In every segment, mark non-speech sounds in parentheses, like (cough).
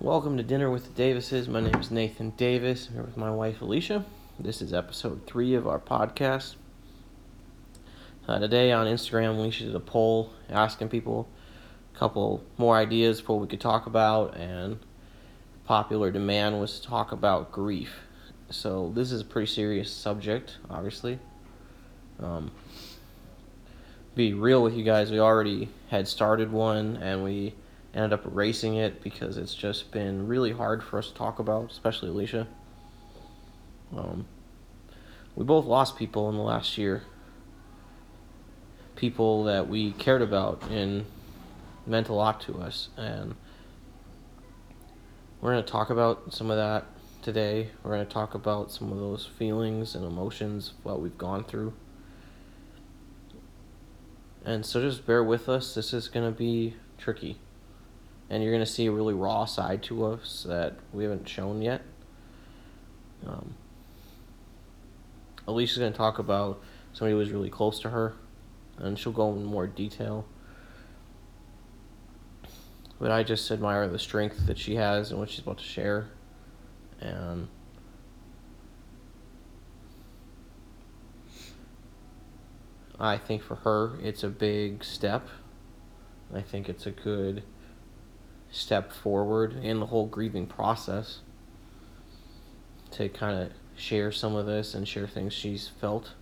Welcome to Dinner with the Davises. My name is Nathan Davis. I'm here with my wife Alicia. This is episode three of our podcast. Uh, today on Instagram, Alicia did a poll asking people a couple more ideas for what we could talk about, and popular demand was to talk about grief. So this is a pretty serious subject, obviously. Um, be real with you guys, we already had started one, and we ended up erasing it because it's just been really hard for us to talk about, especially Alicia. Um, we both lost people in the last year. People that we cared about and meant a lot to us. And we're going to talk about some of that today. We're going to talk about some of those feelings and emotions, what we've gone through. And so just bear with us. This is going to be tricky and you're going to see a really raw side to us that we haven't shown yet. Um, Alicia's going to talk about somebody who was really close to her, and she'll go in more detail. But I just admire the strength that she has and what she's about to share. And I think for her, it's a big step. I think it's a good step forward in the whole grieving process to kind of share some of this and share things she's felt.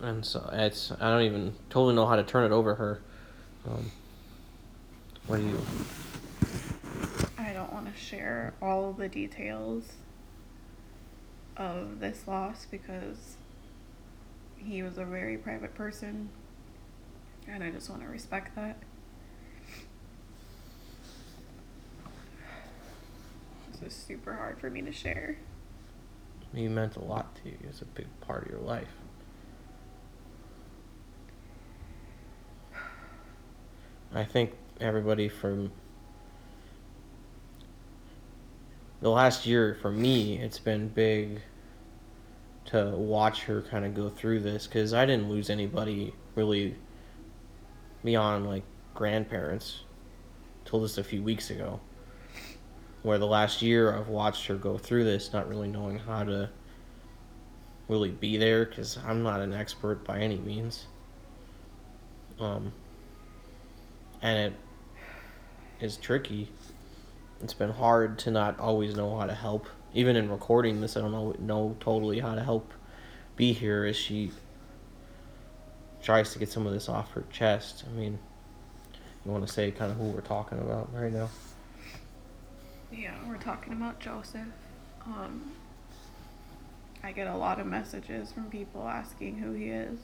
And so it's I don't even totally know how to turn it over her. Um, what do you? I don't want to share all the details of this loss because he was a very private person and I just want to respect that. Is super hard for me to share. He meant a lot to you. It's a big part of your life. I think everybody from the last year for me, it's been big to watch her kind of go through this because I didn't lose anybody really beyond like grandparents till just a few weeks ago where the last year I've watched her go through this, not really knowing how to really be there because I'm not an expert by any means. Um, and it is tricky. It's been hard to not always know how to help. Even in recording this, I don't know know totally how to help be here as she tries to get some of this off her chest. I mean, you want to say kind of who we're talking about right now? Yeah, we're talking about Joseph. Um, I get a lot of messages from people asking who he is,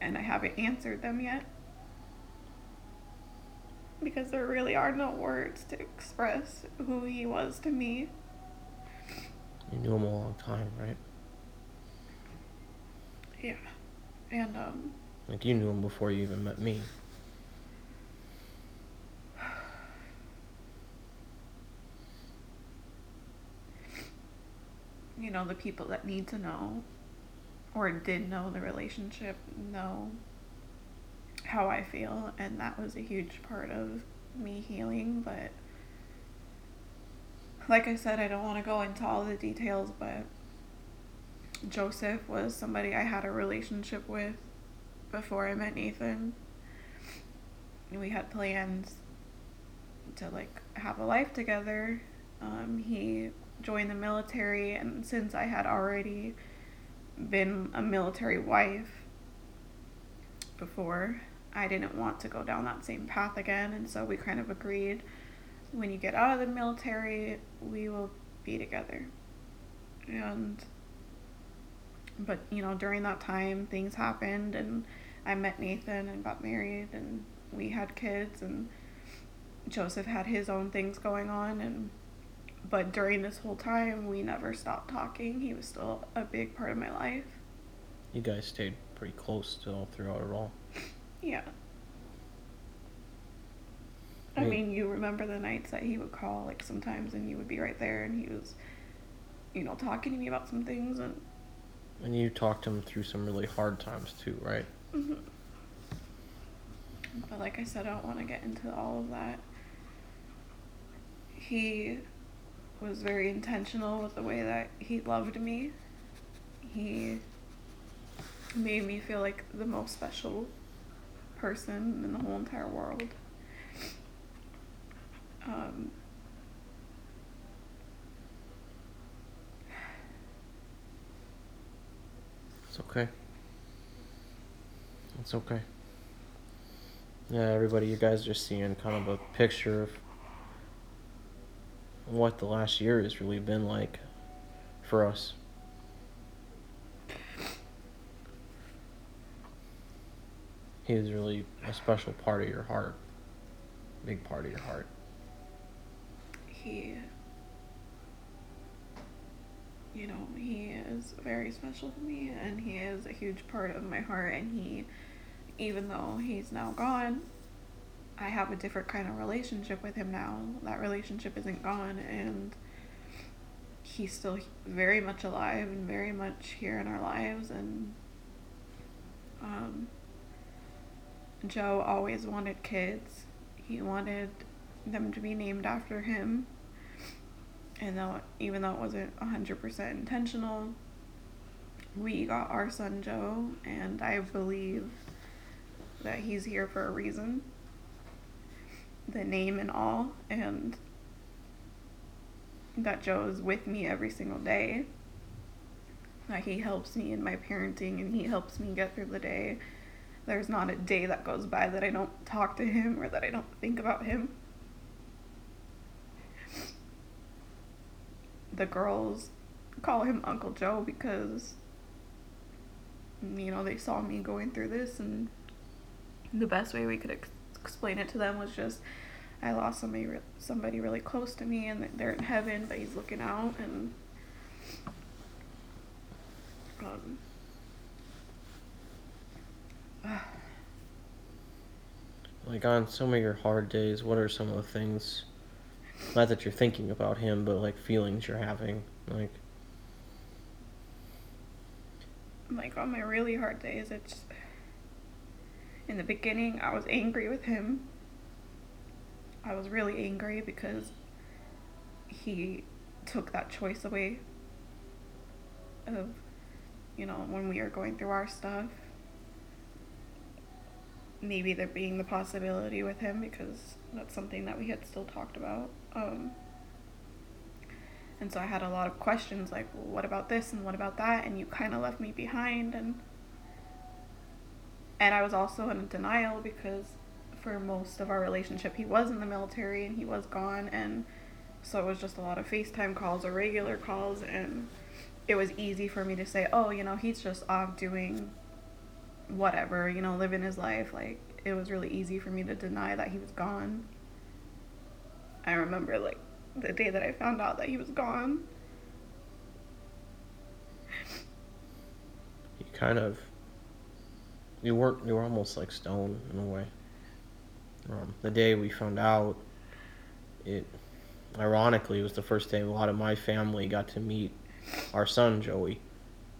and I haven't answered them yet because there really are no words to express who he was to me. You knew him a long time, right? Yeah. And, um, like you knew him before you even met me. You know, the people that need to know or did know the relationship know how I feel, and that was a huge part of me healing. But like I said, I don't want to go into all the details, but Joseph was somebody I had a relationship with before I met Nathan. We had plans to like have a life together. Um, he join the military, and since I had already been a military wife before, I didn't want to go down that same path again, and so we kind of agreed when you get out of the military, we will be together. And but you know, during that time things happened and I met Nathan and got married and we had kids and Joseph had his own things going on and but during this whole time, we never stopped talking. He was still a big part of my life. You guys stayed pretty close still throughout it all. Yeah. I mean, you remember the nights that he would call, like sometimes, and you would be right there, and he was, you know, talking to me about some things, and. And you talked him through some really hard times too, right? Mm-hmm. But like I said, I don't want to get into all of that. he was very intentional with the way that he loved me. He made me feel like the most special person in the whole entire world. Um, It's okay. It's okay. Yeah, everybody, you guys are seeing kind of a picture of what the last year has really been like for us. He is really a special part of your heart. Big part of your heart. he you know he is very special to me and he is a huge part of my heart and he even though he's now gone i have a different kind of relationship with him now. That relationship isn't gone and he's still very much alive and very much here in our lives and um, joe always wanted kids. He wanted them to be named after him. And though even though it wasn't 100% intentional we got our son joe and i believe that he's here for a reason the name and all and that joe is with me every single day. That he helps me in my parenting and he helps me get through the day. There's not a day that goes by that i don't talk to him or that i don't think about him. The girls call him Uncle Joe because you know they saw me going through this and the best way we could ex- explain it to them was just I lost somebody re- somebody really close to me and they're in heaven but he's looking out and um (sighs) Like on some of your hard days, what are some of the things not that you're thinking about him, but like feelings you're having? Like like on my really hard days it's in the beginning I was angry with him I was really angry because he took that choice away of you know when we are going through our stuff maybe there being the possibility with him because that's something that we had still talked about um, and so I had a lot of questions like, well, what about this and what about that? And you kind of left me behind. And and I was also in denial because for most of our relationship, he was in the military and he was gone. And so it was just a lot of FaceTime calls or regular calls. And it was easy for me to say, oh, you know, he's just off doing whatever, you know, living his life. Like, it was really easy for me to deny that he was gone. I remember, like, the day that I found out that he was gone. He kind of you were you were almost like stone in a way. Um, the day we found out, it ironically was the first day a lot of my family got to meet our son Joey.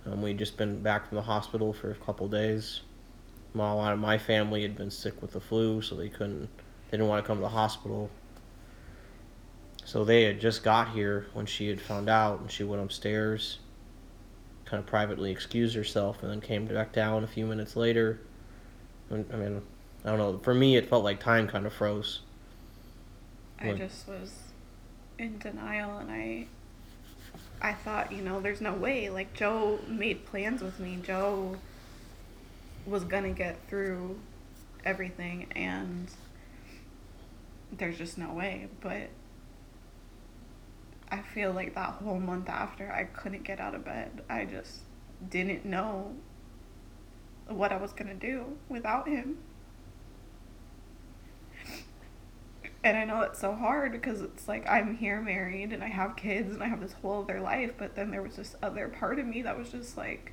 Um, we'd just been back from the hospital for a couple days. A lot of my family had been sick with the flu, so they couldn't. They didn't want to come to the hospital. So they had just got here when she had found out, and she went upstairs, kind of privately excused herself, and then came back down a few minutes later. I mean, I don't know. For me, it felt like time kind of froze. I What? just was in denial and I I thought, you know, there's no way. Like Joe made plans with me. Joe was gonna get through everything and there's just no way. But I feel like that whole month after I couldn't get out of bed. I just didn't know what I was gonna do without him. And I know it's so hard because it's like I'm here married and I have kids and I have this whole other life, but then there was this other part of me that was just like,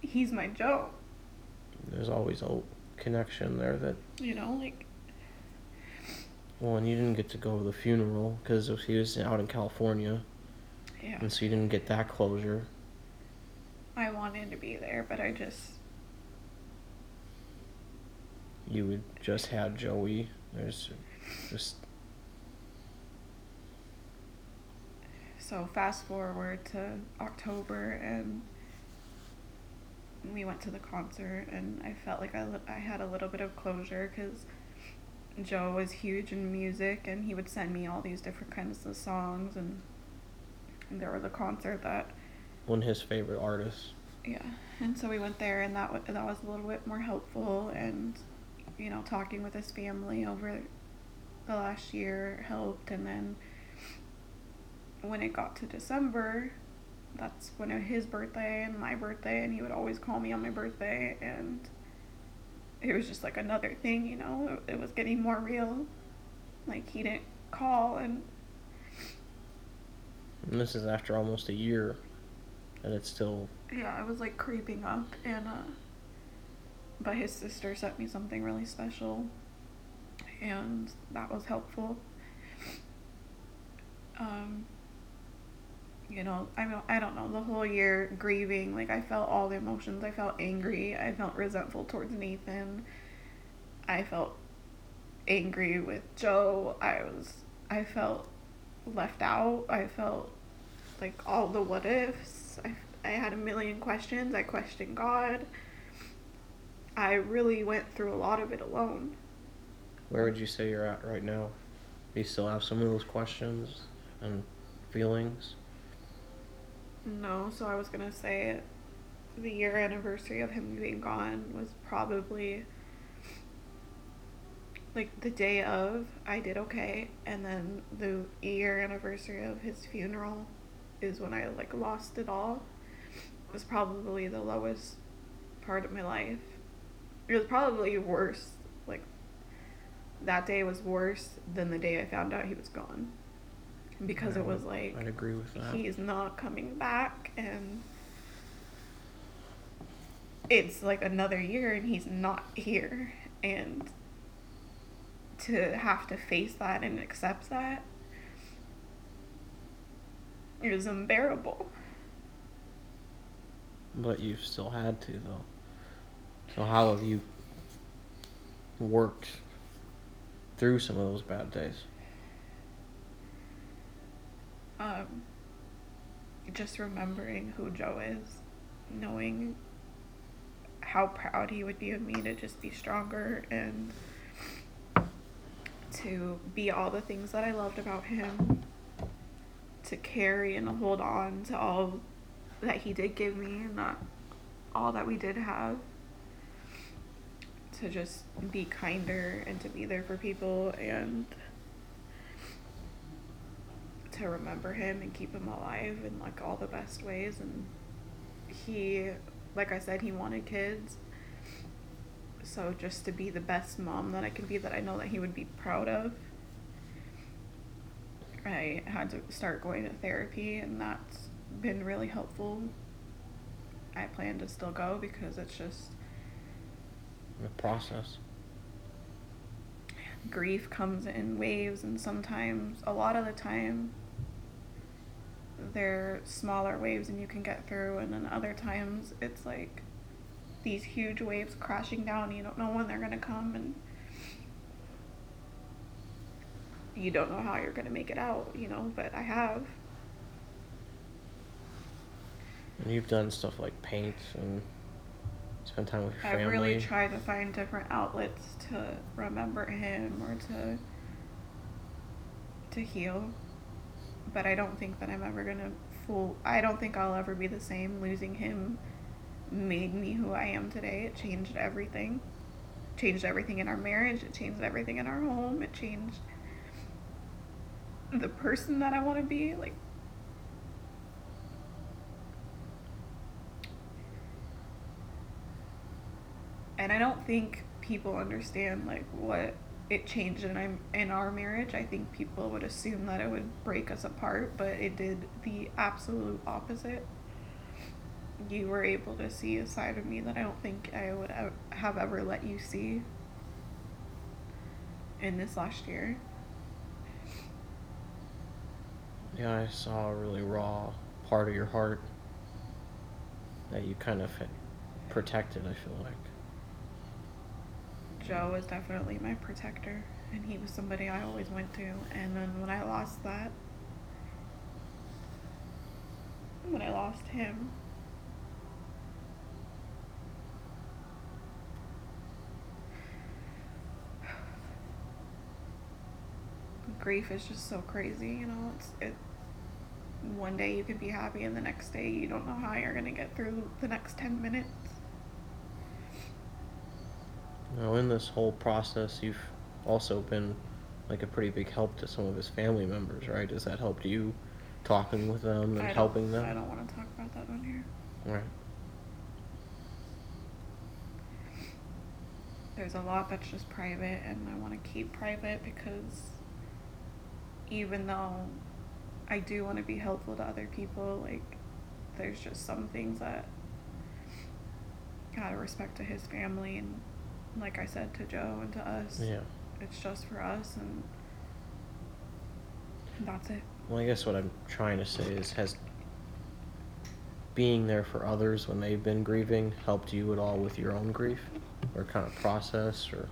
he's my Joe. There's always a connection there that You know, like, well, and you didn't get to go to the funeral because he was out in California, yeah. and so you didn't get that closure. I wanted to be there, but I just, You would just had Joey. There's just so fast forward to October and we went to the concert and I felt like I, I had a little bit of closure because Joe was huge in music and he would send me all these different kinds of songs and, and there was a concert that One of his favorite artists. yeah and so we went there and that w- that was a little bit more helpful and you know talking with his family over the last year helped and then when it got to December that's when it, his birthday and my birthday and he would always call me on my birthday and it was just like another thing you know it, it was getting more real like he didn't call and And this is after almost a year, and it's still yeah, it was like creeping up and uh but his sister sent me something really special and that was helpful. Um you know, I don't I don't know, the whole year grieving, like I felt all the emotions. I felt angry, I felt resentful towards Nathan. I felt angry with Joe. I was I felt left out. I felt like all the what ifs. I, I had a million questions. I questioned God. I really went through a lot of it alone. Where would you say you're at right now? Do you still have some of those questions and feelings? No, so I was gonna say the year anniversary of him being gone was probably like the day of I did okay and then the year anniversary of his funeral is when I like lost it all. It was probably the lowest part of my life. It was probably worse. Like that day was worse than the day I found out he was gone. Because I it was like I'd agree with that. he's not coming back and it's like another year and he's not here and to have to face that and accept that is unbearable But you've still had to though. So how have you worked through some of those bad days? Um just remembering who Joe is knowing how proud he would be of me to just be stronger and to be all the things that I loved about him, to carry and hold on to all that he did give me and not all that we did have, to just be kinder and to be there for people and to remember him and keep him alive in like all the best ways and he like I said he wanted kids so just to be the best mom that I could be that I know that he would be proud of I had to start going to therapy and that's been really helpful I plan to still go because it's just The process. grief comes in waves and sometimes a lot of the time they're smaller waves and you can get through and then other times it's like these huge waves crashing down and you don't know when they're going to come and you don't know how you're going to make it out you know but i have And you've done stuff like paint and spend time with your i family. really try to find different outlets to remember him or to to heal but I don't think that I'm ever gonna full. I don't think I'll ever be the same. Losing him made me who I am today. It changed everything. Changed everything in our marriage. It changed everything in our home. It changed the person that I want to be. Like and I don't think people understand like what it changed in I'm in our marriage. I think people would assume that it would break us apart, but it did the absolute opposite. You were able to see a side of me that I don't think I would have ever let you see in this last year. Yeah, I saw a really raw part of your heart that you kind of protected, I feel like. Joe was definitely my protector, and he was somebody I always went to. And then when I lost that, when I lost him. Grief is just so crazy, you know. It's it. One day you can be happy, and the next day you don't know how you're gonna get through the next ten minutes. Now, in this whole process, you've also been like a pretty big help to some of his family members, right? Has that helped you talking with them and helping them? I don't want to talk about that on here. Right. there's a lot that's just private and I want to keep private because even though I do want to be helpful to other people, like there's just some things that out of respect to his family and like I said to Joe and to us, Yeah. it's just for us and that's it. Well, I guess what I'm trying to say is, has being there for others when they've been grieving helped you at all with your own grief, or kind of process, or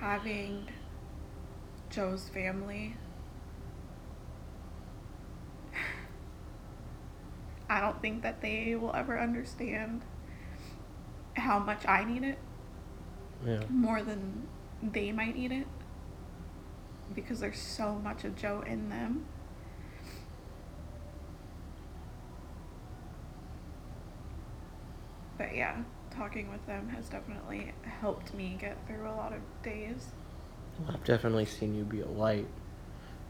Having Joe's family I don't think that they will ever understand how much I need it yeah, more than they might eat it because there's so much of Joe in them. But yeah, talking with them has definitely helped me get through a lot of days. Well, I've definitely seen you be a light,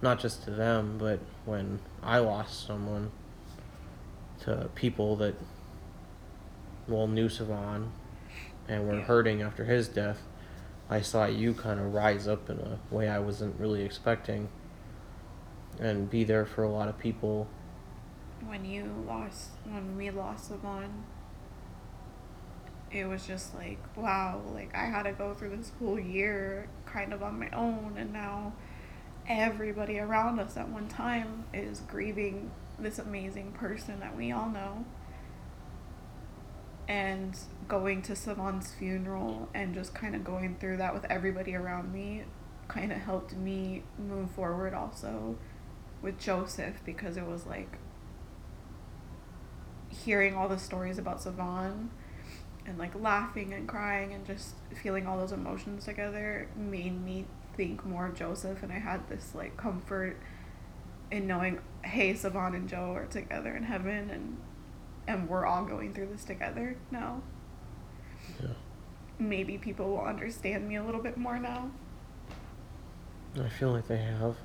not just to them, but when I lost someone, to people that well knew Savon and were Yeah. hurting after his death. I saw you kind of rise up in a way I wasn't really expecting, and be there for a lot of people. When you lost, when we lost Savon, it was just like, wow, like I had to go through this whole year kind of on my own, and now everybody around us at one time is grieving this amazing person that we all know. And going to Savon's funeral and just kind of going through that with everybody around me kind of helped me move forward also with Joseph because it was like hearing all the stories about Savon and like laughing and crying and just feeling all those emotions together made me think more of Joseph. And I had this like comfort in knowing hey Savon and Joe are together in heaven and and we're all going through this together now. Yeah. Maybe people will understand me a little bit more now. I feel like they have.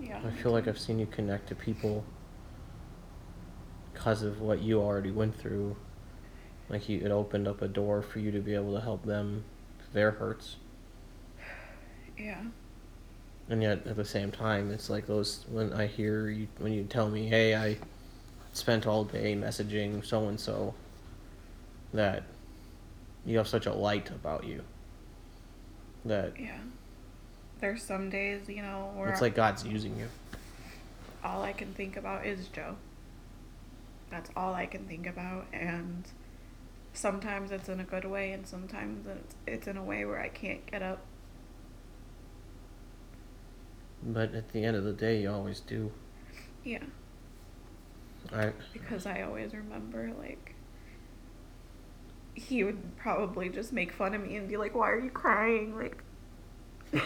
Yeah. I feel like I've seen you connect to people because of what you already went through. Like you, it opened up a door for you to be able to help them, their hurts. (sighs) Yeah. And yet at the same time, it's like those when I hear you when you tell me, "Hey, I spent all day messaging so and so," that you have such a light about you. That Yeah. There's some days, you know, where it's like God's using you. all I can think about is Joe. That's all I can think about and sometimes it's in a good way and sometimes it's it's in a way where I can't get up. But at the end of the day, you always do. Yeah, I because I always remember like he would probably just make fun of me and be like, "Why are you crying?" like (laughs)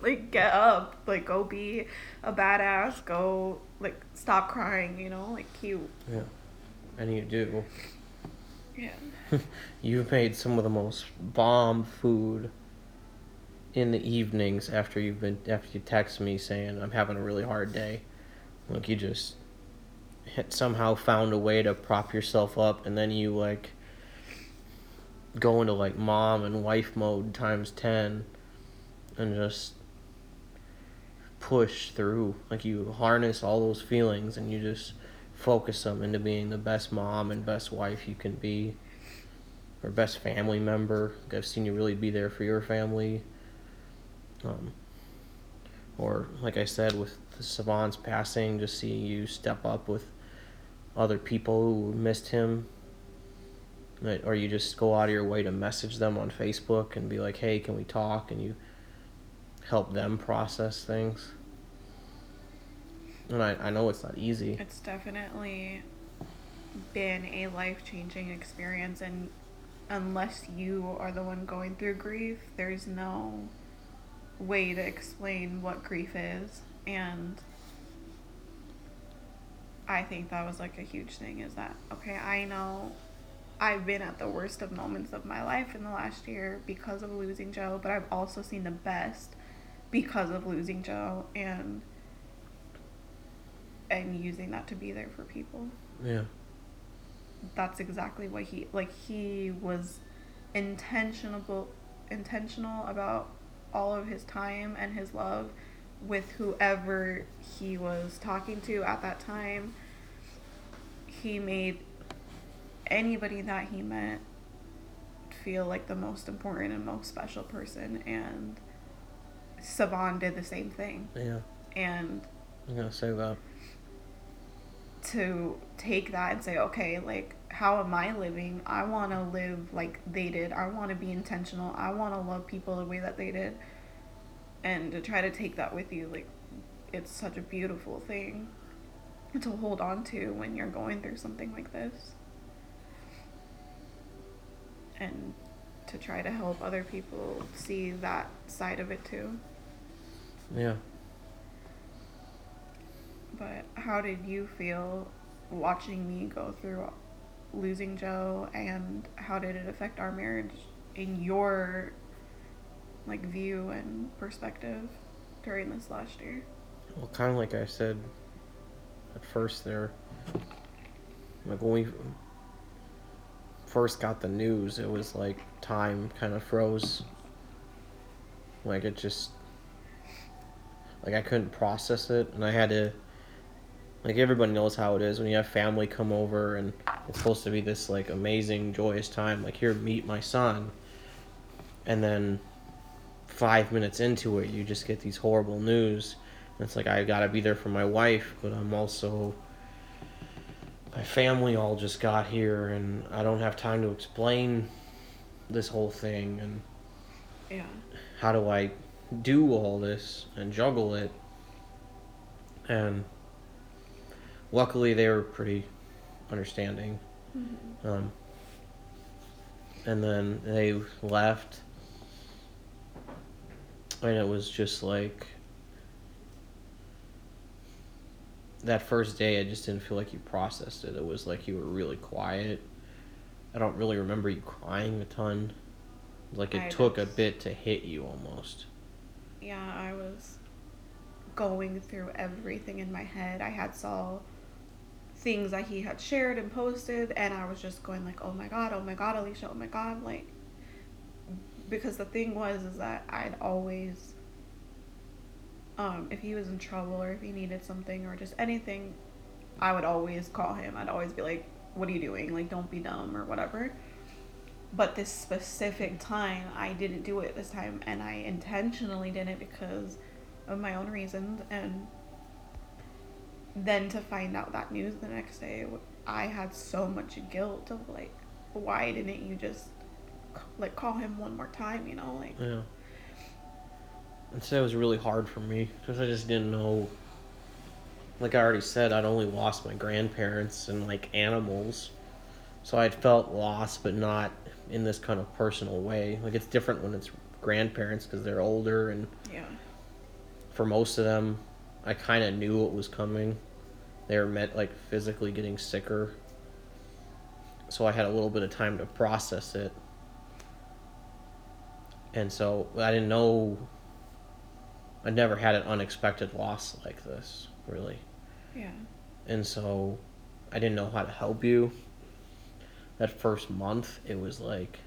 like get up, like go be a badass, go like stop crying, you know? Like he yeah, and you do. yeah. (laughs) You've made some of the most bomb food in the evenings after you've been after you text me saying I'm having a really hard day. Like you just somehow found a way to prop yourself up, and then you like go into like mom and wife mode times ten, and just push through. Like you harness all those feelings, and you just focus them into being the best mom and best wife you can be or best family member. Like, I've seen you really be there for your family. Um, or like I said, with the Savon's passing, just seeing you step up with other people who missed him. Or you just go out of your way to message them on Facebook and be like, "Hey, can we talk?" And you help them process things. And I, I know it's not easy. It's definitely been a life changing experience, and unless you are the one going through grief, there's no way to explain what grief is. And I think that was like a huge thing is that, okay, I know I've been at the worst of moments of my life in the last year because of losing Joe, but I've also seen the best because of losing Joe and and using that to be there for people. Yeah. That's exactly what he like he was intentional intentional about all of his time and his love with whoever he was talking to at that time. He made anybody that he met feel like the most important and most special person and Savon did the same thing. Yeah. And I'm gonna say that. To take that and say, okay, like, how am I living? I want to live like they did. I want to be intentional. I want to love people the way that they did. And to try to take that with you, like, it's such a beautiful thing to hold on to when you're going through something like this. And to try to help other people see that side of it too. Yeah. But how did you feel watching me go through losing Joe and how did it affect our marriage in your like view and perspective during this last year? Well, kind of like I said at first there, like when we first got the news, it was like time kind of froze. Like it just, like I couldn't process it, and I had to. Like everybody knows how it is when you have family come over and it's supposed to be this like amazing, joyous time. Like here, meet my son, and then five minutes into it, you just get these horrible news. And it's like I gotta be there for my wife, but I'm also my family all just got here, and I don't have time to explain this whole thing and Yeah. how do I do all this and juggle it. And luckily, they were pretty understanding. Mm-hmm. Um, and then they left, and it was just like that first day. I just didn't feel like you processed it. It was like you were really quiet. I don't really remember you crying a ton. Like it I took a bit to hit you almost. Yeah, I was going through everything in my head. I had saw things that he had shared and posted and I was just going like, "Oh my god, oh my god, Alicia, oh my god." Like because the thing was is that I'd always um if he was in trouble or if he needed something or just anything, I would always call him. I'd always be like, "What are you doing? Like don't be dumb or whatever." But this specific time, I didn't do it this time, and I intentionally didn't because of my own reasons. And then to find out that news the next day, I had so much guilt of like, why didn't you just like call him one more time? You know, like Yeah. And so it was really hard for me because I just didn't know. Like I already said, I'd only lost my grandparents and like animals, so I'd felt lost, but not in this kind of personal way. Like it's different when it's grandparents because they're older, and yeah, for most of them, I kind of knew what was coming. They were met like physically getting sicker, so I had a little bit of time to process it. And so I didn't know. I never had an unexpected loss like this, really. yeah, And so I didn't know how to help you. That first month, it was like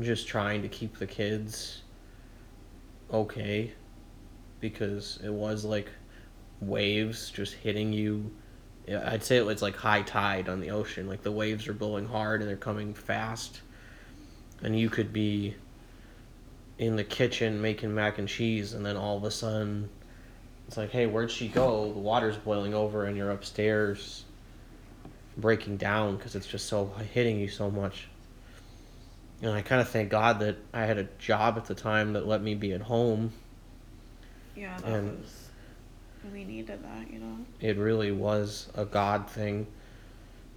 just trying to keep the kids okay because it was like waves just hitting you. I'd say it was like high tide on the ocean. Like the waves are blowing hard and they're coming fast. And you could be in the kitchen making mac and cheese, and then all of a sudden it's like, hey, where'd she go? The water's boiling over, and you're upstairs breaking down because it's just so hitting you so much. And I kind of thank God that I had a job at the time that let me be at home Yeah, that And- was. We needed that, you know. it really was a God thing,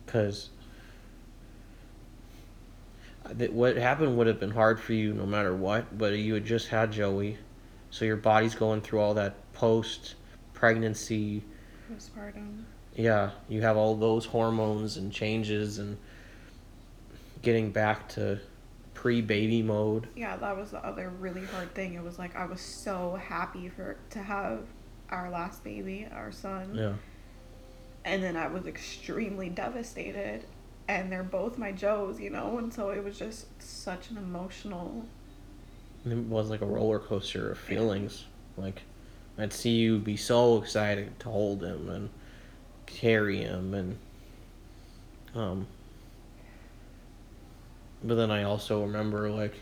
because what happened would have been hard for you no matter what, but you had just had Joey, so your body's going through all that post pregnancy. Postpartum. Yeah, you have all those hormones and changes and getting back to pre baby mode. Yeah, that was the other really hard thing. It was like I was so happy for to have our last baby, our son. Yeah. and then I was extremely devastated. And they're both my Joes, you know, and so it was just such an emotional. It was like a roller coaster of feelings. Like, I'd see you be so excited to hold him and carry him, and um. But then I also remember like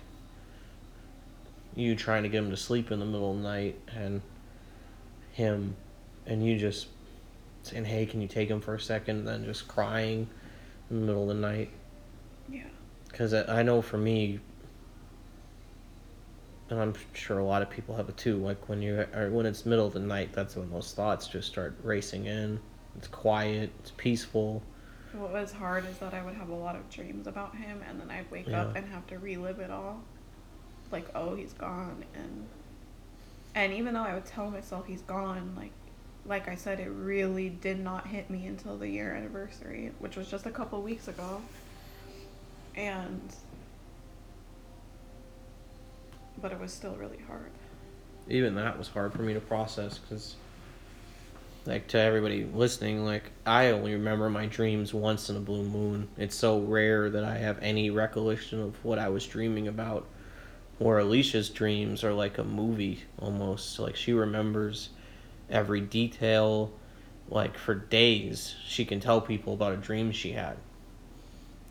you trying to get him to sleep in the middle of the night, and him, and you just saying, "Hey, can you take him for a second? And then just crying in the middle of the night. Yeah. Because I I know for me, and I'm sure a lot of people have it too. Like when you are when it's middle of the night, that's when those thoughts just start racing in. It's quiet. It's peaceful. What was hard is that I would have a lot of dreams about him, and then I'd wake up and have to relive it all. Like, oh, he's gone, and and even though I would tell myself he's gone, like like I said, it really did not hit me until the year anniversary, which was just a couple weeks ago. And but it was still really hard. Even that was hard for me to process because, like, to everybody listening, like, I only remember my dreams once in a blue moon. It's so rare that I have any recollection of what I was dreaming about. Or Alicia's dreams are like a movie almost. Like, she remembers every detail. Like, for days, she can tell people about a dream she had.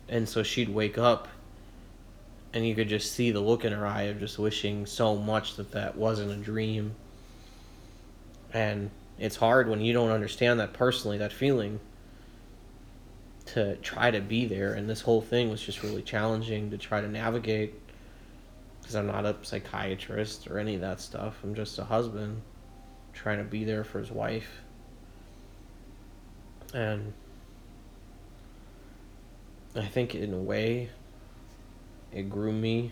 And so she'd wake up and you could just see the look in her eye of just wishing so much that that wasn't a dream and it's hard when you don't understand that personally that feeling to try to be there and this whole thing was just really challenging to try to navigate because i'm not a psychiatrist or any of that stuff i'm just a husband trying to be there for his wife and i think in a way it grew me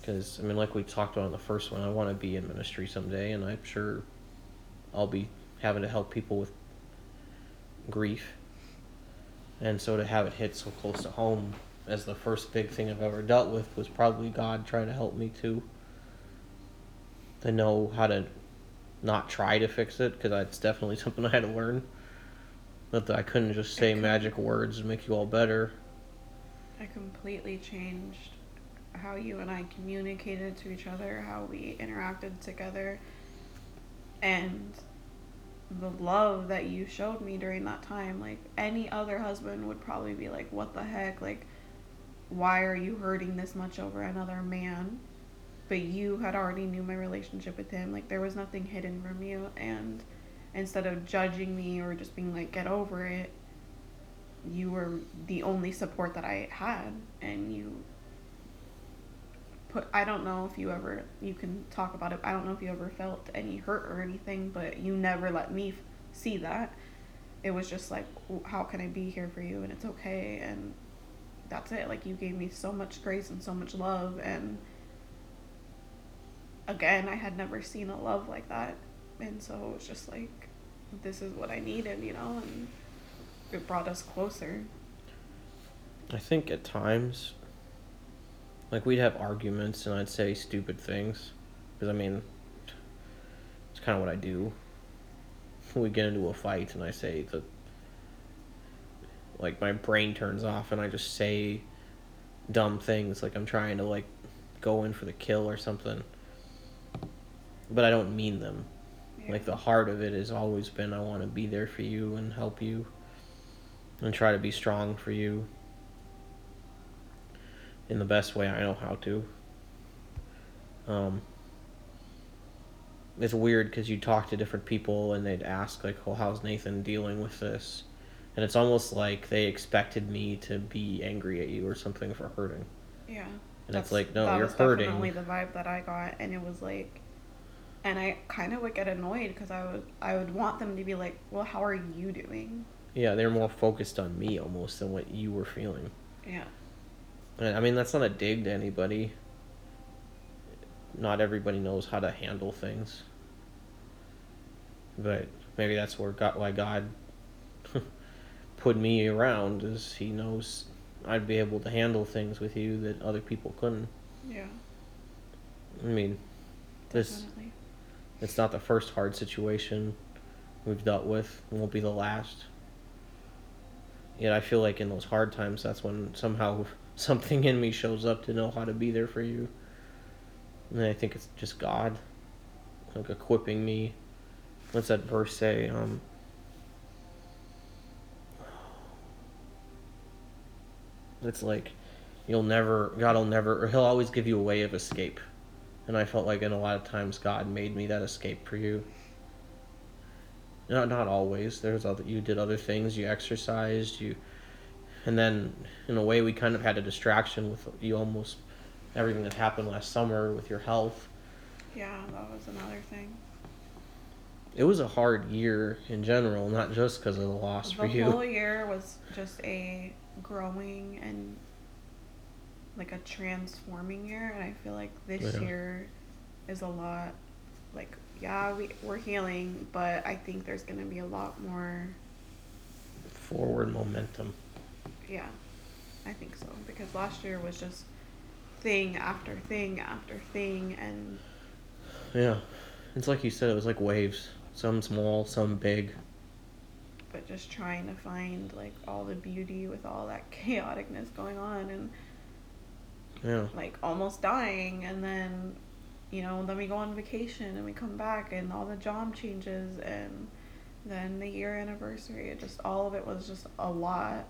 because I mean, like we talked about in the first one, I want to be in ministry someday, and I'm sure I'll be having to help people with grief. And so to have it hit so close to home as the first big thing I've ever dealt with was probably God trying to help me to To know how to not try to fix it, because that's definitely (laughs) something I had to learn. That I couldn't just say Okay. magic words and make you all better. I completely changed how you and I communicated to each other, how we interacted together, and the love that you showed me during that time. Like, any other husband would probably be like, What the heck? Like, why are you hurting this much over another man? But you had already knew my relationship with him. Like, there was nothing hidden from you. And instead of judging me or just being like, Get over it, you were the only support that I had and you put I don't know if you ever you can talk about it. I don't know if you ever felt any hurt or anything, but you never let me f- see that. It was just like how can I be here for you and it's okay and that's it. Like you gave me so much grace and so much love and again, I had never seen a love like that. And so it was just like this is what I needed, you know, and it brought us closer. I think at times, like we'd have arguments and I'd say stupid things, because I mean, it's kind of what I do. (laughs) We get into a fight and I say that, like my brain turns off and I just say dumb things, like I'm trying to like go in for the kill or something, but I don't mean them. Yeah. Like the heart of it has always been I want to be there for you and help you and try to be strong for you in the best way I know how to. Um, it's weird because you talk to different people and they'd ask like, "Well, how's Nathan dealing with this?" And it's almost like they expected me to be angry at you or something for hurting. Yeah. And it's like, no, that you're was hurting. definitely the vibe that I got, and it was like, and I kind of would get annoyed because I would I would want them to be like, well, how are you doing? Yeah, they're more focused on me almost than what you were feeling. Yeah. And I mean, that's not a dig to anybody. Not everybody knows how to handle things. But maybe that's where God, why God (laughs) put me around is He knows I'd be able to handle things with you that other people couldn't. Yeah. I mean, this Definitely. It's not the first hard situation we've dealt with. It won't be the last. Yet I feel like in those hard times, that's when somehow (laughs) something in me shows up to know how to be there for you. And I think it's just God, like equipping me. What's that verse say? Um, it's like you'll never, God will never, or He'll always give you a way of escape. And I felt like in a lot of times God made me that escape for you. Not not always. There's other you did other things. You exercised. You, and then in a way we kind of had a distraction with you almost everything that happened last summer with your health. Yeah, that was another thing. It was a hard year in general, not just because of the loss the for you. The whole year was just a growing and like a transforming year, and I feel like this Yeah. year is a lot. Like, yeah, we we're healing, but I think there's gonna be a lot more. Forward momentum. Yeah, I think so because last year was just thing after thing after thing, and Yeah, it's like you said. It was like waves. Some small, some big. but just trying to find like all the beauty with all that (laughs) chaoticness going on, and Yeah, like almost dying and then you know then we go on vacation and we come back and all the job changes and then the year anniversary it just all of it was just a lot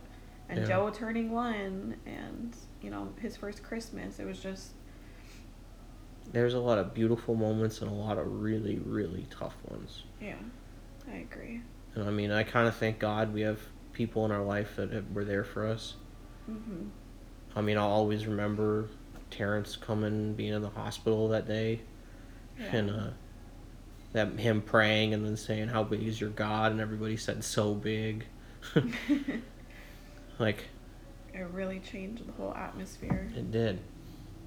and Yeah. joe turning one and you know his first christmas it was just there's a lot of beautiful moments and a lot of really, really tough ones. yeah i agree And I mean, I kind of thank God we have people in our life that have, were there for us. hmm I mean, I'll always remember Terrence coming, being in the hospital that day, yeah. and uh, that him praying and then saying, "How big is your God?" and everybody said, "So big." (laughs) like it really changed the whole atmosphere it did.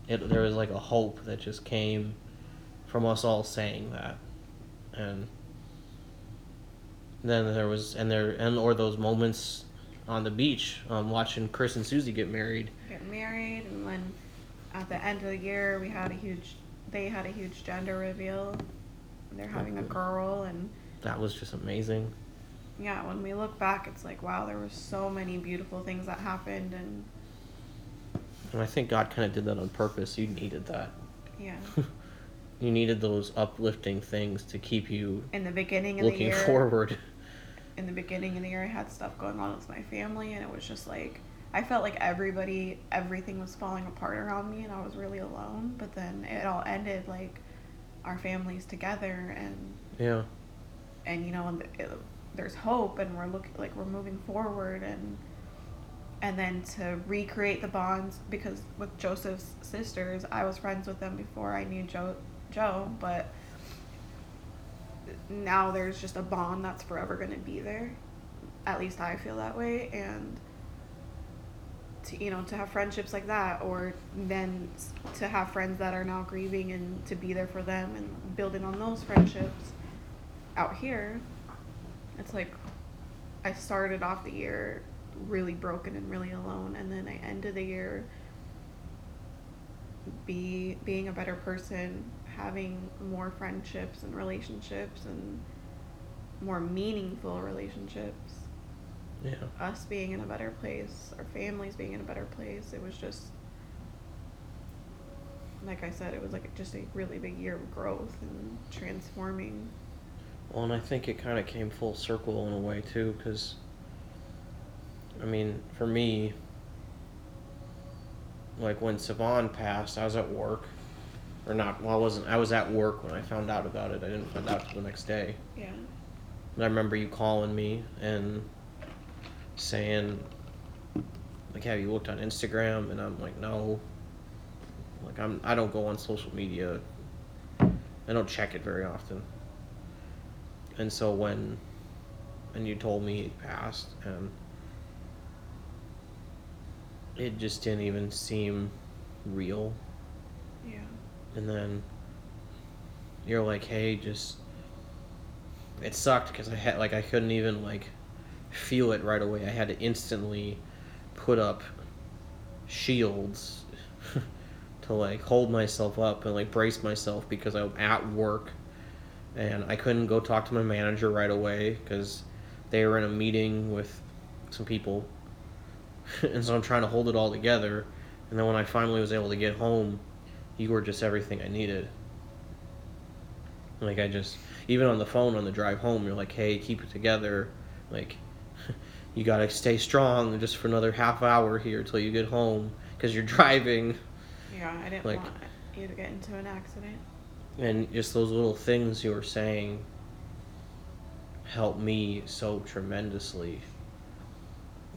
It there was like a hope that just came from us all saying that, and then there was and there and or those moments on the beach, um, watching Chris and Susie get married. get married and then at the end of the year we had a huge they had a huge gender reveal they're having a girl and That was just amazing. yeah when we look back it's like wow there were so many beautiful things that happened and And I think God kind of did that on purpose. You needed that. yeah (laughs) you needed those uplifting things to keep you in the beginning of the looking year forward. In the beginning of the year i had stuff going on with my family and it was just like i felt like everybody everything was falling apart around me and i was really alone but then it all ended like our families together and Yeah. and you know and it, there's hope and we're looking like we're moving forward and and then to recreate the bonds because with joseph's sisters i was friends with them before i knew joe joe but now there's just a bond that's forever going to be there. At least i feel that way and to you know to have friendships like that or then to have friends that are now grieving and to be there for them and building on those friendships out here it's like i started off the year really broken and really alone and then i ended the year be being a better person having more friendships and relationships and more meaningful relationships Yeah. us being in a better place, our families being in a better place. It was just, like I said, it was like just a really big year of growth and transforming. Well, and I think it kind of came full circle in a way too, because I mean, for me, like when Savon passed, I was at work, or not. Well, I wasn't. I was at work when I found out about it. I didn't find out till the next day. Yeah. And I remember you calling me and saying, like, have you looked on Instagram? And I'm like, no. Like, I'm, I don't go on social media. I don't check it very often. And so when, and you told me he passed, and it just didn't even seem real. Yeah. And then you're like, hey, just. It sucked because I had like I couldn't even like feel it right away. I had to instantly put up shields (laughs) to like hold myself up and like brace myself because I'm at work and I couldn't go talk to my manager right away because they were in a meeting with some people (laughs) and so I'm trying to hold it all together and then when I finally was able to get home you were just everything I needed. Like I just even on the phone on the drive home you're like hey keep it together. Like (laughs) you gotta stay strong just for another half hour here till you get home because you're driving. Yeah, I didn't Like- want you to get into an accident. and just those little things you were saying helped me so tremendously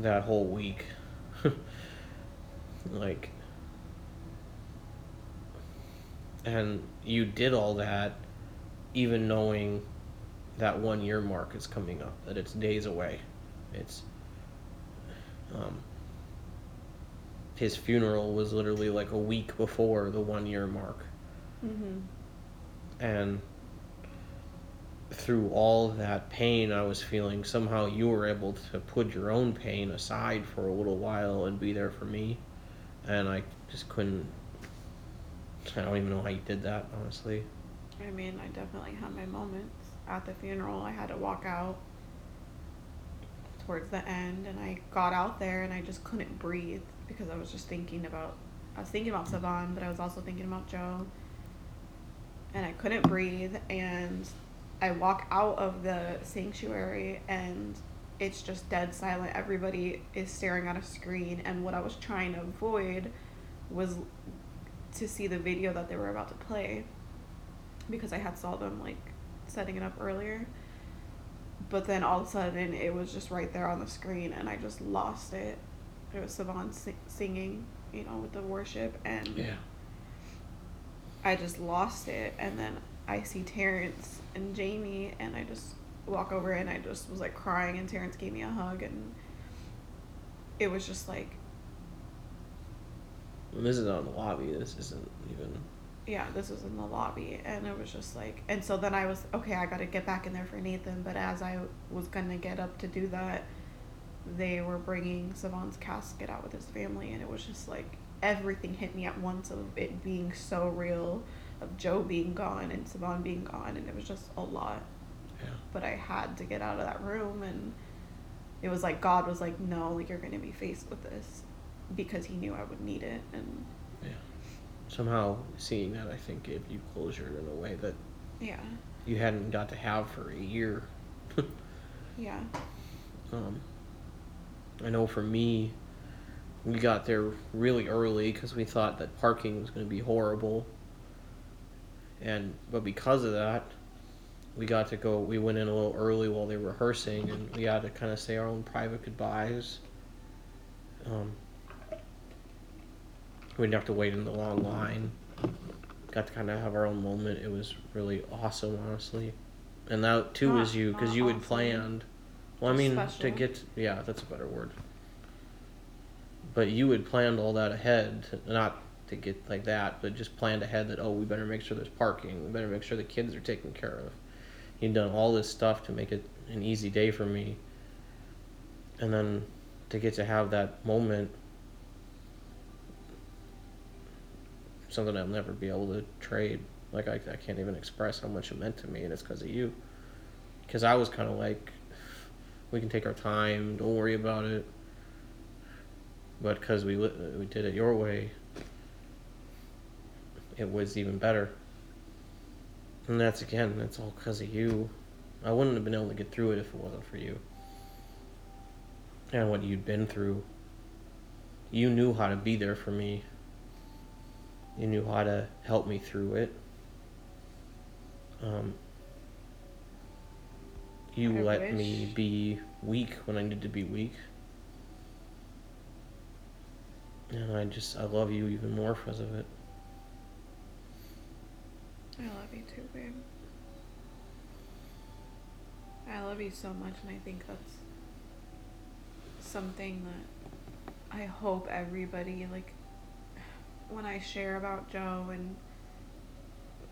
that whole week. (laughs) Like and you did all that even knowing that one year mark is coming up that it's days away it's um his funeral was literally like a week before the one year mark Mm-hmm. and through all that pain I was feeling, somehow you were able to put your own pain aside for a little while and be there for me. And I just couldn't. I don't even know how you did that, honestly. I mean, I definitely had my moments. At the funeral, I had to walk out towards the end, and I got out there and I just couldn't breathe because I was just thinking about. I was thinking about Savon, but I was also thinking about Joe. And I couldn't breathe, and I walk out of the sanctuary, and it's just dead silent. Everybody is staring at a screen, and what I was trying to avoid was to see the video that they were about to play because I had saw them like setting it up earlier. But then all of a sudden, it was just right there on the screen, and I just lost it. It was Savon sing- singing, you know, with the worship, and yeah. I just lost it. And then I see Terrence and Jamie, and I just walk over and I just was like crying, and Terrence gave me a hug, and it was just like, this is not in the lobby. This isn't even. yeah, this was in the lobby, and it was just like, and so then I was okay. I got to get back in there for Nathan, but as I was gonna get up to do that, they were bringing Savon's casket out with his family, and it was just like everything hit me at once of it being so real, of Joe being gone and Savon being gone, and it was just a lot. Yeah. But I had to get out of that room, and it was like God was like, no, like you're gonna be faced with this, because He knew I would need it, and yeah. Somehow seeing that, I think, gave you closure in a way that yeah, you hadn't got to have for a year. (laughs) yeah. Um, I know for me, we got there really early because we thought that parking was going to be horrible. And but because of that, we got to go. We went in a little early while they were rehearsing, and we had to kind of say our own private goodbyes. Um, we didn't have to wait in the long line. Got to kind of have our own moment. It was really awesome, honestly. And that too Not- was you because not you had awesome. planned. Well, I mean, to Special. get yeah, that's a better word. But you had planned all that ahead, to, not to get like that, but just planned ahead that oh, we better make sure there's parking. We better make sure the kids are taken care of. You'd done all this stuff to make it an easy day for me. And then to get to have that moment, something I'll never be able to trade. Like I, I can't even express how much it meant to me, and it's because of you. Because I was kind of like, we can take our time. Don't worry about it. But because we we did it your way, it was even better. And that's again, that's all because of you. I wouldn't have been able to get through it if it wasn't for you. And what you'd been through. You knew how to be there for me. You knew how to help me through it. Um, you I let me be weak when I needed to be weak. And I just, I love you even more because of it. I love you too, babe. I love you so much, and I think that's something that I hope everybody, like, when I share about Joe and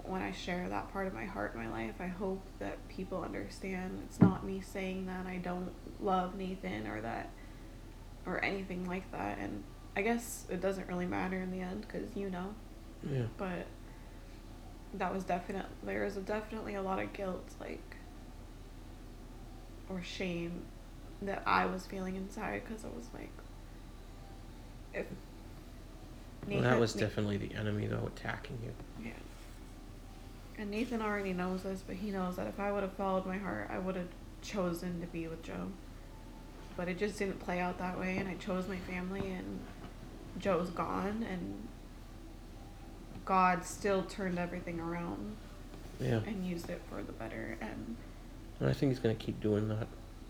when I share that part of my heart in my life, I hope that people understand it's not me saying that I don't love Nathan or that or anything like that. And I guess it doesn't really matter in the end because you know. Yeah. But that was definite. There was a, definitely a lot of guilt, like, or shame that I was feeling inside because I was like, if. Well, that was definitely the enemy, though, attacking you. Yeah. And Nathan already knows this, but he knows that if I would have followed my heart, I would have chosen to be with Joe. But it just didn't play out that way, and I chose my family, and Joe's gone, and God still turned everything around. Yeah. And used it for the better, and. And I think he's gonna keep doing that.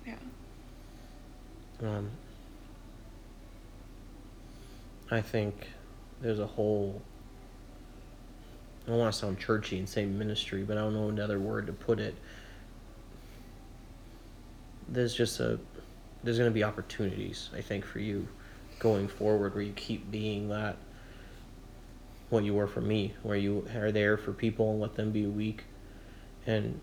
Yeah. Um. I think there's a whole I don't want to sound churchy and say ministry, but I don't know another word to put it. There's just a there's going to be opportunities, I think, for you going forward where you keep being that what you were for me, where you are there for people and let them be weak and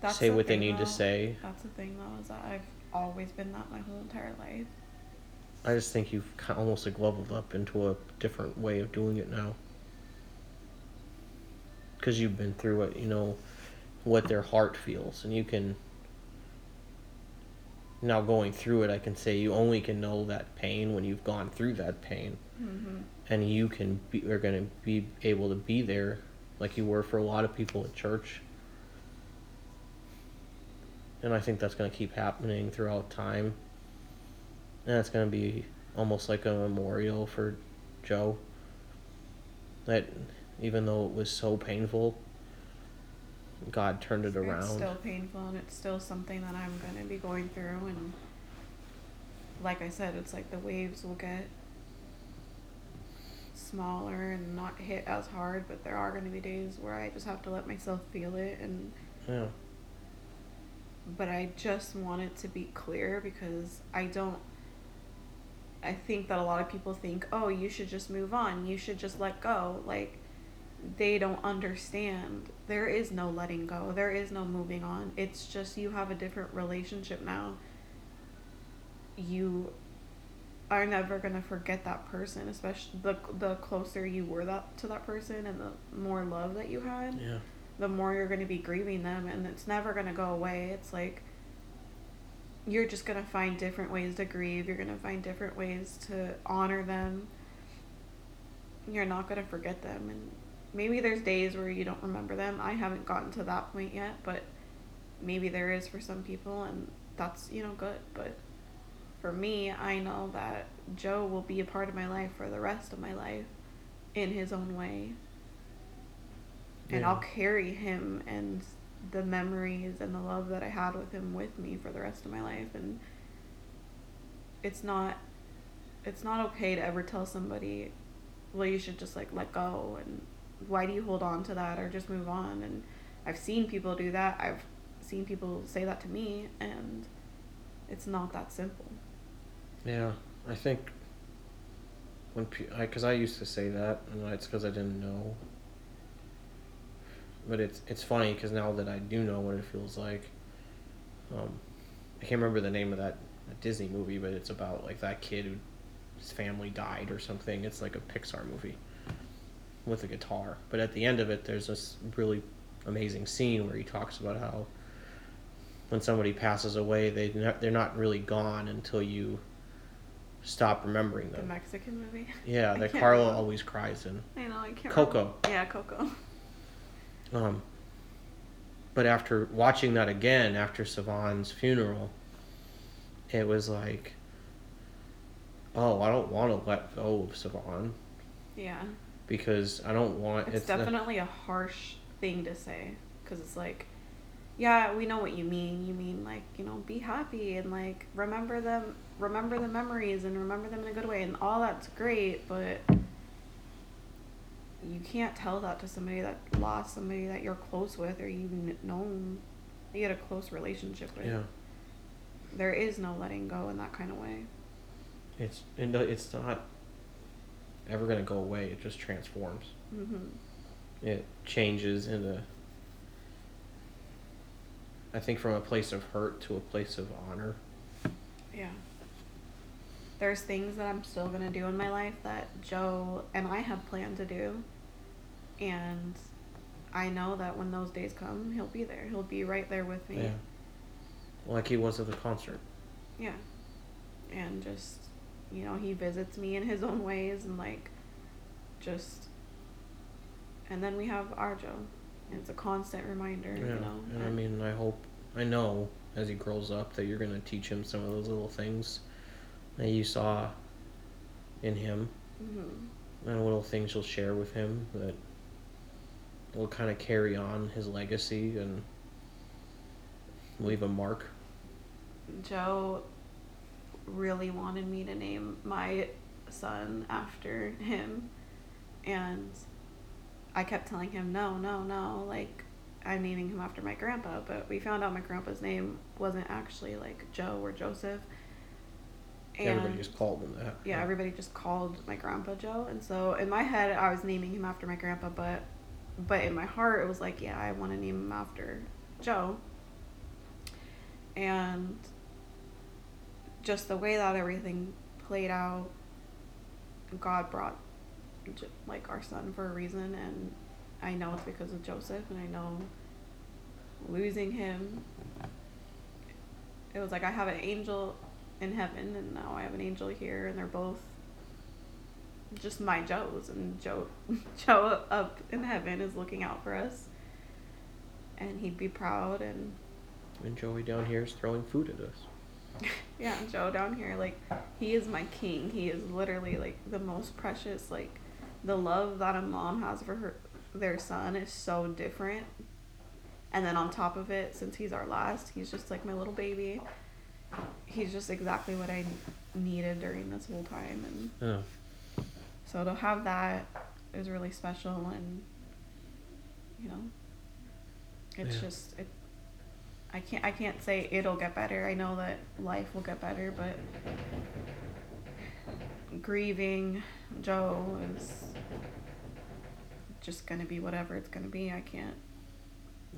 That's say the what they need to say. That's the thing, though, is that I've always been that my whole entire life. I just think you've kind of almost like leveled up into a different way of doing it now. Because you've been through it, you know what their heart feels, and you can. Now going through it, I can say you only can know that pain when you've gone through that pain, Mm-hmm. and you can be are going to be able to be there, like you were for a lot of people at church. And I think that's going to keep happening throughout time. And it's going to be almost like a memorial for Joe. That even though it was so painful, God turned it around. It's still painful, and it's still something that I'm going to be going through. And like I said, it's like the waves will get smaller and not hit as hard, but there are going to be days where I just have to let myself feel it. And yeah. but I just want it to be clear because I don't. I think that a lot of people think, oh, you should just move on. You should just let go. Like, they don't understand. There is no letting go. There is no moving on. It's just you have a different relationship now. You are never gonna forget that person, especially the the closer you were that to that person and the more love that you had Yeah. the more you're going to be grieving them and it's never going to go away it's like you're just going to find different ways to grieve. You're going to find different ways to honor them. You're not going to forget them. And maybe there's days where you don't remember them. I haven't gotten to that point yet but maybe there is for some people and that's you know good. But for me i know that joe will be a part of my life for the rest of my life in his own way. And I'll carry him and the memories and the love that I had with him with me for the rest of my life and it's not it's not okay to ever tell somebody well you should just like let go and why do you hold on to that or just move on? And I've seen people do that. I've seen people say that to me and it's not that simple. Yeah, I think when I, because I, used to say that, and it's because I didn't know. But it's it's funny because now that I do know what it feels like, um, I can't remember the name of that, that Disney movie, but it's about like that kid who his family died or something. It's like a Pixar movie with a guitar. But at the end of it, there's this really amazing scene where he talks about how when somebody passes away, they they're not really gone until you stop remembering them. the. Mexican movie Yeah, (laughs) that remember. always cries in. I know I can't Coco. remember. yeah Coco Um, but after watching that again after Savon's funeral, it was like, oh, I don't want to let go of Savon yeah. Because I don't want it's, not- definitely a harsh thing to say because it's like yeah we know what you mean. You mean like you know be happy and like remember them remember the memories and remember them in a good way and all that's great but you can't tell that to somebody that lost somebody that you're close with or you've known, you had a close relationship with. Yeah. There is no letting go in that kind of way. It's and it's not ever gonna go away. It just transforms. hmm It changes into. I think from a place of hurt to a place of honor. Yeah. There's things that I'm still gonna do in my life that Joe and I have planned to do, and I know that when those days come, he'll be there. He'll be right there with me. Yeah. Like he was at the concert. Yeah. And just, you know, he visits me in his own ways and like just and then we have Arjo. And it's a constant reminder, Yeah. you know. And I mean, I hope, I know as he grows up that you're gonna teach him some of those little things that you saw in him, hmm and little things you'll share with him that will kind of carry on his legacy and leave a mark. Joe really wanted me to name my son after him and I kept telling him no, no, no, like I'm naming him after my grandpa, but we found out my grandpa's name wasn't actually like Joe or Joseph. And everybody just called him that. yeah, everybody just called my grandpa Joe, and so in my head I was naming him after my grandpa, but but in my heart it was like, yeah, I want to name him after Joe. And just the way that everything played out, God brought like our son for a reason, and I know it's because of Joseph, and I know losing him. It was like I have an angel in heaven, and now I have an angel here, and they're both just my Joes, and Joe, (laughs) Joe up in heaven is looking out for us, and he'd be proud, and And Joey down here is throwing food at us. (laughs) yeah, Joe down here, like he is my king. He is literally like the most precious. Like the love that a mom has for her their son is so different. And then on top of it, since he's our last, he's just like my little baby. He's just exactly what I needed during this whole time, and Yeah. So to have that is really special, and you know, it's Yeah. just it. I can't I can't say it'll get better. I know that life will get better, but grieving Joe is just gonna be whatever it's gonna be. I can't.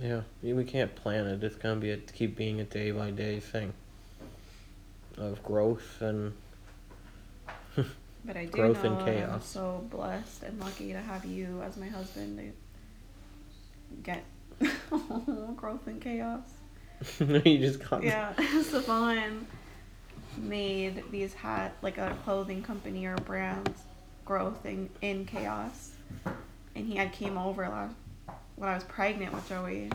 Yeah, we can't plan it. It's gonna be a keep being a day by day thing of growth and (laughs) But I do Growth know and that I'm chaos. so blessed and lucky to have you as my husband to get (laughs) growth and chaos. (laughs) you just got Yeah, (laughs) Savon made these hat like a clothing company or brand growth in, in chaos, and he had came over last when I was pregnant with Joey,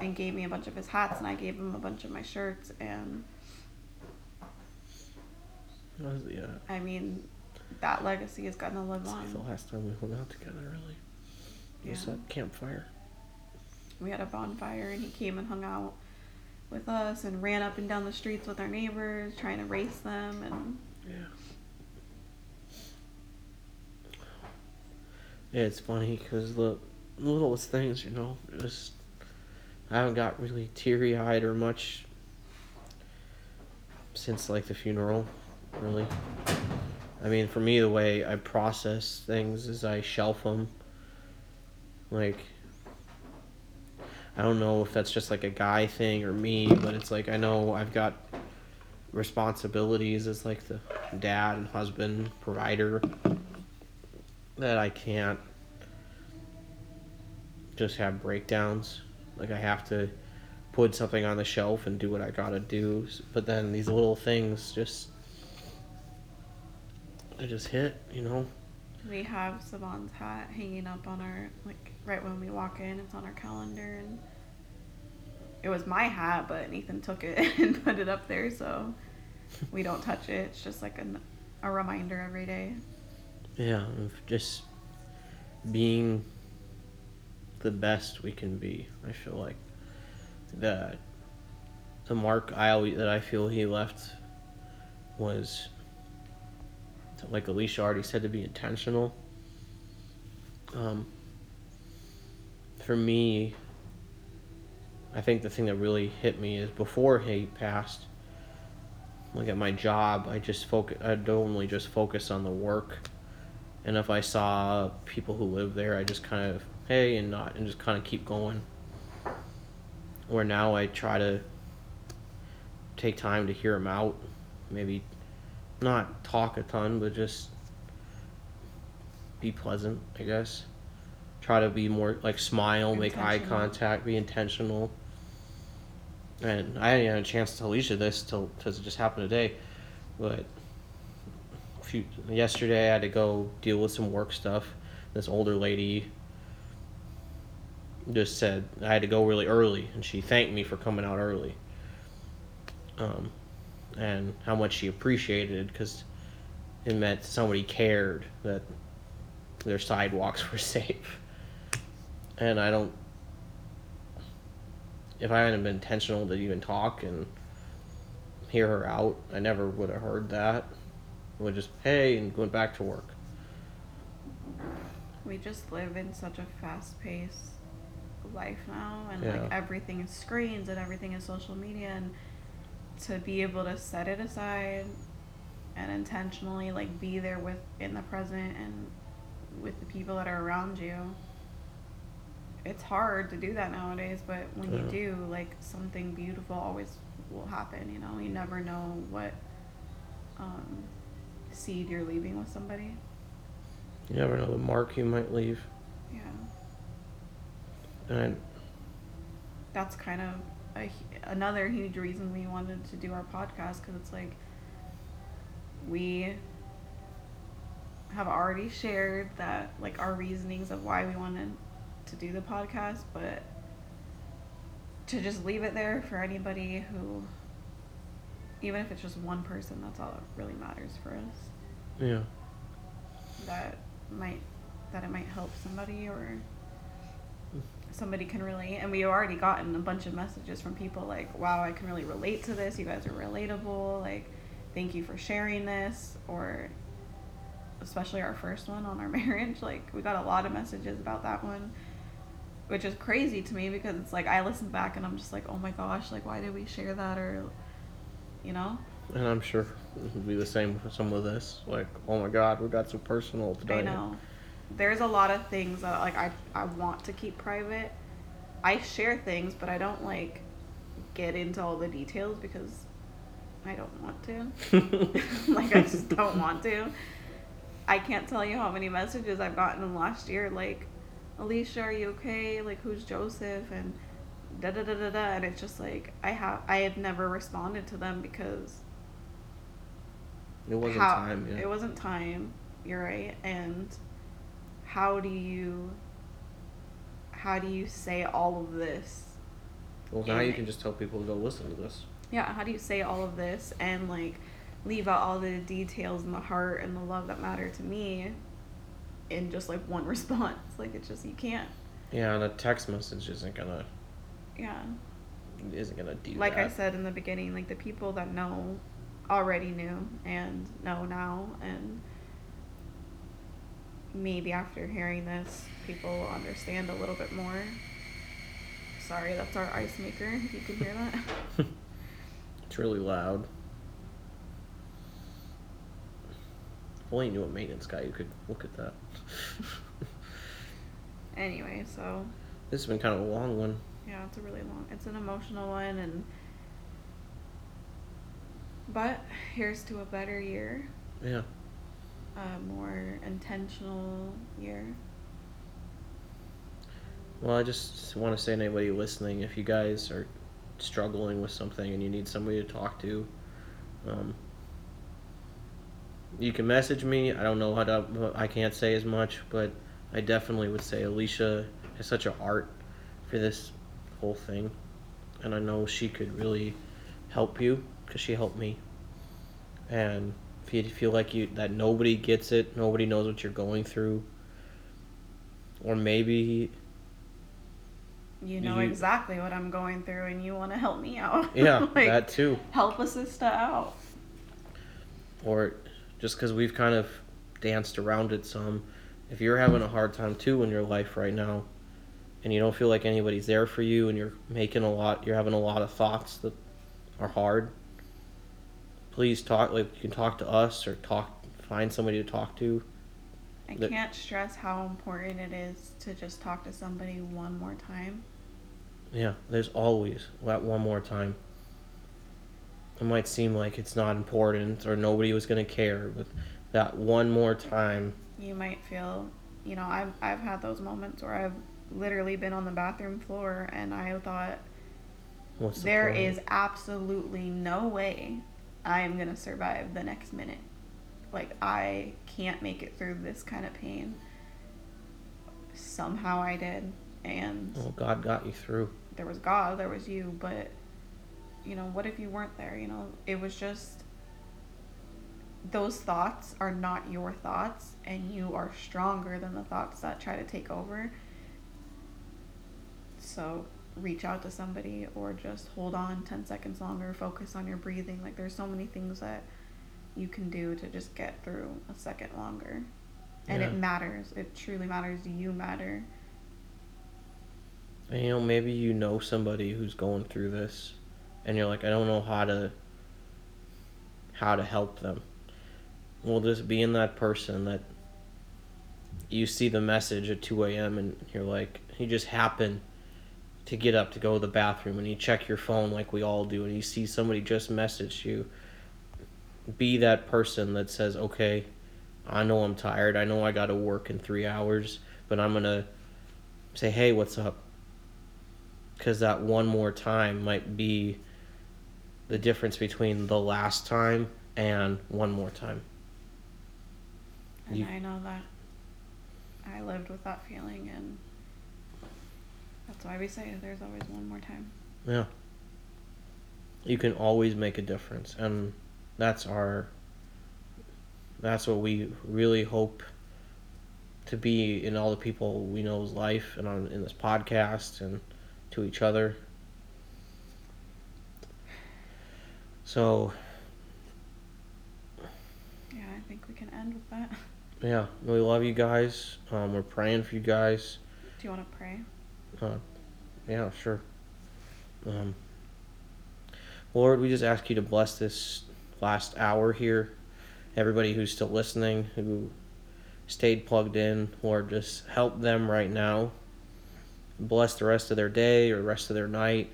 and gave me a bunch of his hats, and I gave him a bunch of my shirts, and was- yeah. I mean, that legacy is gonna live It's like the last time we hung out together, really. It was Yeah. at campfire. We had a bonfire, and he came and hung out with us, and ran up and down the streets with our neighbors, trying to race them, and Yeah. Yeah, it's funny because the littlest things, you know, just I haven't got really teary eyed or much since like the funeral, really. I mean, for me, the way I process things is I shelf them. Like, I don't know if that's just like a guy thing or me, but it's like I know I've got responsibilities as like the dad and husband provider that I can't just have breakdowns. Like I have to put something on the shelf and do what I gotta do. But then these little things just they just hit, you know. We have Savon's hat hanging up on our like right when we walk in. It's on our calendar, and it was my hat, but Nathan took it (laughs) and put it up there, so (laughs) we don't touch it. It's just like an, a reminder every day. Yeah, of just being the best we can be. I feel like that the mark I always that I feel he left was like Alicia already said to be intentional. Um, for me, I think the thing that really hit me is before he passed. Like at my job, I just focus. I'd only just focus on the work, and if I saw people who live there, I just kind of hey and not and just kind of keep going. Where now I try to take time to hear them out, maybe not talk a ton, but just be pleasant, I guess. Try to be more like smile, make eye contact, be intentional. And I didn't have a chance to tell Alicia this till because it just happened today, but few, yesterday I had to go deal with some work stuff. This older lady just said I had to go really early, and she thanked me for coming out early. Um, and how much she appreciated because it meant somebody cared that their sidewalks (laughs) were safe. And I don't. If I hadn't been intentional to even talk and hear her out, I never would have heard that. I would just hey and went back to work. We just live in such a fast paced life now and Yeah. like everything is screens and everything is social media and to be able to set it aside and intentionally like be there with in the present and with the people that are around you it's hard to do that nowadays but when you do like something beautiful always will happen you know? You never know what um, seed you're leaving with somebody. You never know the mark you might leave. yeah. And that's kind of a, another huge reason we wanted to do our podcast because it's like we have already shared that like our reasonings of why we wanted to do the podcast but to just leave it there for anybody who even if it's just one person that's all that really matters for us. Yeah, that might that it might help somebody or somebody can relate and we've already gotten a bunch of messages from people like wow i can really relate to this you guys are relatable like thank you for sharing this or especially our first one on our (laughs) marriage like we got a lot of messages about that one which is crazy to me because it's like i listen back and i'm just like oh my gosh like why did we share that or you know and I'm sure it would be the same for some of this. Like, oh my God, we got so personal today. I know. There's a lot of things that like I I want to keep private. I share things, but I don't like get into all the details because I don't want to. (laughs) like I just don't want to. I can't tell you how many messages I've gotten in the last year like Alicia, are you okay? Like who's Joseph and da da da da da and it's just like I have I have never responded to them because it wasn't how- time yet. It wasn't time. You're right. And how do you how do you say all of this? well, now you can just tell people to go listen to this. Yeah, how do you say all of this and like leave out all the details and the heart and the love that matter to me in just like one (laughs) response? Like it's just you can't. Yeah, and a text message isn't gonna Yeah. isn't gonna do Like that. I said in the beginning, like the people that know already knew and know now and maybe after hearing this people will understand a little bit more. Sorry, that's our ice maker, if you can hear that. (laughs) (laughs) It's really loud. If only you knew a maintenance guy who could look at that. (laughs) anyway, so this has been kind of a long one. yeah, it's a really long it's an emotional one and but here's to a better year, Yeah. A more intentional year. Well, I just want to say to anybody listening, if you guys are struggling with something and you need somebody to talk to, um, you can message me. I don't know how to. I can't say as much, but I definitely would say Alicia has such a heart for this whole thing, and I know she could really help you because she helped me. And if you feel like you that nobody gets it, nobody knows what you're going through, or maybe You know You- exactly what I'm going through and you want to help me out. (laughs) yeah, Like, that too. help a sister out. or just because we've kind of danced around it some if you're having a hard time too in your life right now, and you don't feel like anybody's there for you, and you're making a lot, you're having a lot of thoughts that are hard. Please talk. Like you can talk to us or talk, find somebody to talk to. I The- can't stress how important it is to just talk to somebody one more time. Yeah, there's always that one more time. It might seem like it's not important or nobody was gonna care, but that one more time. You might feel, you know, I've I've had those moments where I've literally been on the bathroom floor and I thought the there point? is absolutely no way I am gonna survive the next minute. Like I can't make it through this kind of pain. Somehow I did, and Well, God got you through. there was God, there was you, but you know, what if you weren't there? You know, it was just those thoughts are not your thoughts, and you are stronger than the thoughts that try to take over. So reach out to somebody or just hold on 10 seconds longer, focus on your breathing. Like, there's so many things that you can do to just get through a second longer. And it matters. It truly matters. You matter. And you know, maybe you know somebody who's going through this, and you're like, I don't know how to how to help them. Well, just being that person that you see the message at 2 a.m. and you're like, you just happen to get up to go to the bathroom and you check your phone like we all do, and you see somebody just messaged you. Be that person that says, okay, I know I'm tired. I know I got to work in three hours, but I'm going to say, hey, what's up? because that one more time might be the difference between the last time and one more time. And You- I know that I lived with that feeling, and that's why we say there's always one more time. Yeah. You can always make a difference and that's our that's what we really hope to be in all the people we know's life and on in this podcast and to each other. So Yeah, I think we can end with that. yeah, we love you guys. Um, we're praying for you guys. Do you want to pray? Uh, yeah, sure. Um, Lord, we just ask you to bless this last hour here. Everybody who's still listening, who stayed plugged in, Lord, just help them right now. Bless the rest of their day or rest of their night.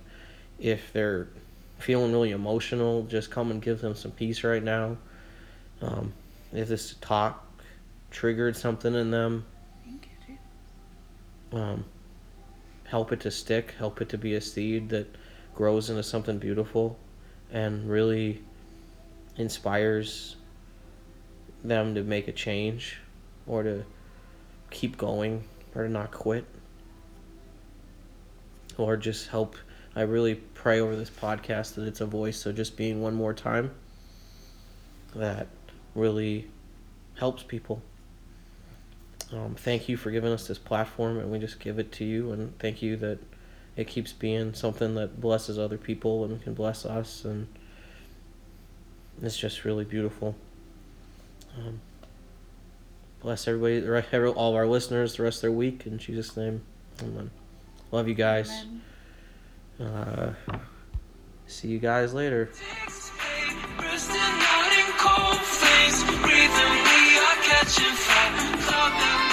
If they're feeling really emotional, just come and give them some peace right now. Um, if this talk triggered something in them, Thank you, Jesus. um, help it to stick, help it to be a seed that grows into something beautiful and really inspires them to make a change or to keep going or to not quit. Or just help. I really pray over this podcast that it's a voice, so just being one more time that really helps people. Um, thank you for giving us this platform, and we just give it to you. And thank you that it keeps being something that blesses other people and can bless us, and it's just really beautiful. Um, bless everybody, the re- every- all of our listeners, the rest of their week. In Jesus' name, amen. Love you guys. Amen. Uh, see you guys later. catching fire. Cloud that